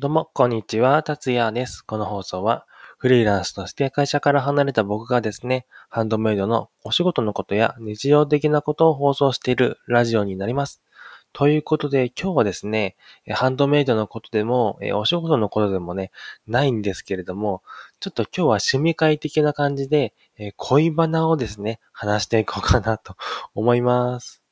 どうも、こんにちは、達也です。この放送は、フリーランスとして会社から離れた僕がですね、ハンドメイドのお仕事のことや日常的なことを放送しているラジオになります。ということで、今日はですね、ハンドメイドのことでも、お仕事のことでもね、ないんですけれども、ちょっと今日は趣味会的な感じで、恋バナをですね、話していこうかなと思います。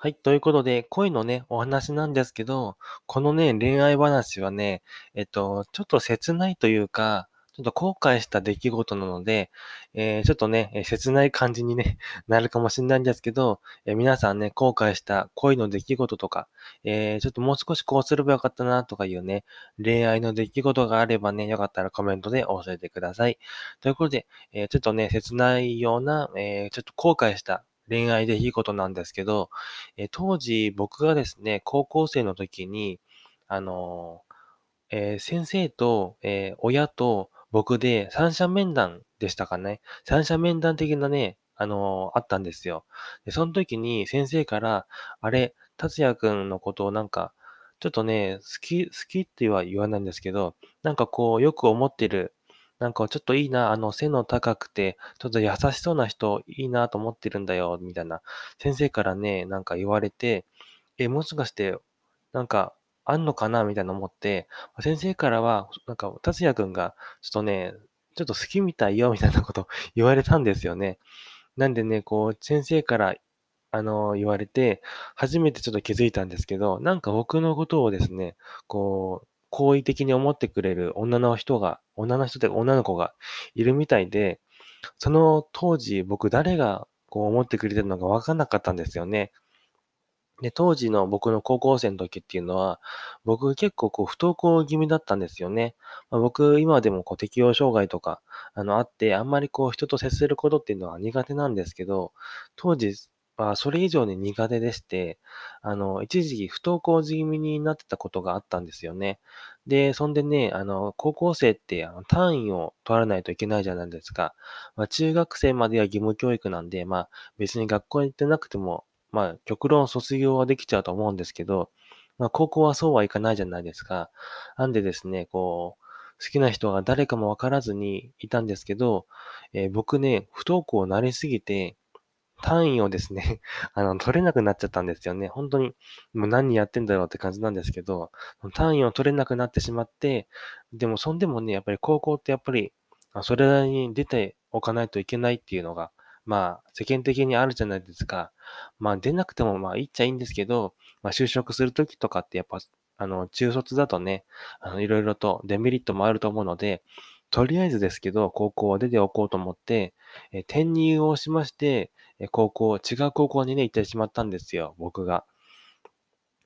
はい。ということで、恋のね、お話なんですけど、このね、恋愛話はね、えっと、ちょっと切ないというか、ちょっと後悔した出来事なので、えーちょっとね、切ない感じにね、なるかもしれないんですけど、えー皆さんね、後悔した恋の出来事とか、えちょっともう少しこうすればよかったなとかいうね、恋愛の出来事があればね、よかったらコメントで教えてください。ということで、えちょっとね、切ないような、えちょっと後悔した恋愛出来事なんですけど、え当時僕がですね、高校生の時に、あのえー先生と、えー親と僕で三者面談でしたかね。三者面談的なね、あのーあったんですよ。で、その時に先生から、あれ、達也くんのことをなんか、ちょっとね、好き、好きっては言わないんですけど、なんかこう、よく思ってる、なんかちょっといいな、あの、背の高くて、ちょっと優しそうな人いいなと思ってるんだよ、みたいな、先生からね、なんか言われて、え、もしかして、なんか、あんのかな？みたいな思って、先生からは、なんか、達也くんが、ちょっとね、ちょっと好きみたいよ、みたいなこと 言われたんですよね。なんでね、こう、先生から、あの、言われて、初めてちょっと気づいたんですけど、なんか僕のことをですね、こう、好意的に思ってくれる女の人が、女の人で女の子がいるみたいで、その当時僕誰がこう思ってくれてるのか分かんなかったんですよね。で、当時の僕の高校生の時っていうのは、僕結構こう不登校気味だったんですよね。まあ、僕今でもこう適応障害とかあのあって、あんまりこう人と接することっていうのは苦手なんですけど、当時はそれ以上に苦手でして、あの、一時期不登校気味になってたことがあったんですよね。で、そんでね、あの、高校生ってあの単位を取らないといけないじゃないですか。まあ、中学生までは義務教育なんで、まあ別に学校に行ってなくても、まあ極論卒業はできちゃうと思うんですけど、まあ高校はそうはいかないじゃないですか。なんでですね、こう、好きな人が誰かもわからずにいたんですけど、えー僕ね、不登校になりすぎて、単位をですね、あの、取れなくなっちゃったんですよね。本当に、もう何やってんだろうって感じなんですけど、単位を取れなくなってしまって、でもそんでもね、やっぱり高校ってやっぱり、それなりに出ておかないといけないっていうのが、まあ、世間的にあるじゃないですか。まあ、出なくてもまあ、いいっちゃいいんですけど、まあ、就職するときとかってやっぱ、あの、中卒だとね、あの、いろいろとデメリットもあると思うので、とりあえずですけど、高校は出ておこうと思って、えー転入をしまして、えー高校、違う高校にね、行ってしまったんですよ、僕が。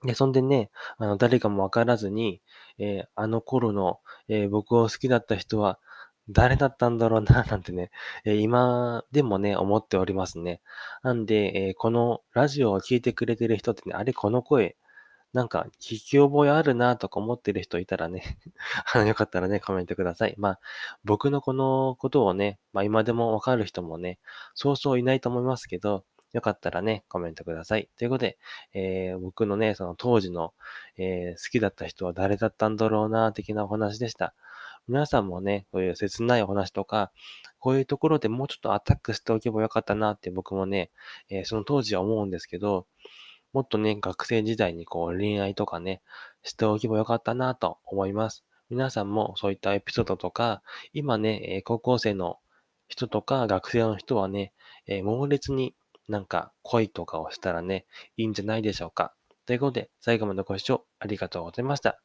で、そんでね、あの、誰かもわからずに、えーあの頃の、えー僕を好きだった人は誰だったんだろうな、なんてね、えー今でもね、思っておりますね。なんで、えーこのラジオを聞いてくれてる人ってね、あれ、この声、なんか、聞き覚えあるなとか思ってる人いたらね、あのよかったらね、コメントください。まあ、僕のこのことをね、まあ今でもわかる人もね、そうそういないと思いますけど、よかったらね、コメントください。ということで、えー僕のね、その当時の、えー好きだった人は誰だったんだろうな、的なお話でした。皆さんもね、こういう切ないお話とか、こういうところでもうちょっとアタックしておけばよかったなって僕もね、えーその当時は思うんですけど、もっとね、学生時代にこう恋愛とかね、しておけばよかったなと思います。皆さんもそういったエピソードとか、今ね、えー高校生の人とか学生の人はね、えー猛烈になんか恋とかをしたらね、いいんじゃないでしょうか。ということで、最後までご視聴ありがとうございました。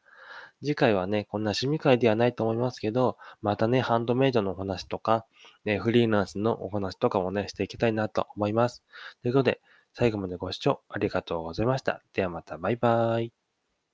次回はね、こんな趣味会ではないと思いますけど、またね、ハンドメイドのお話とか、ね、フリーランスのお話とかもね、していきたいなと思います。ということで、最後までご視聴ありがとうございました。ではまたバイバーイ。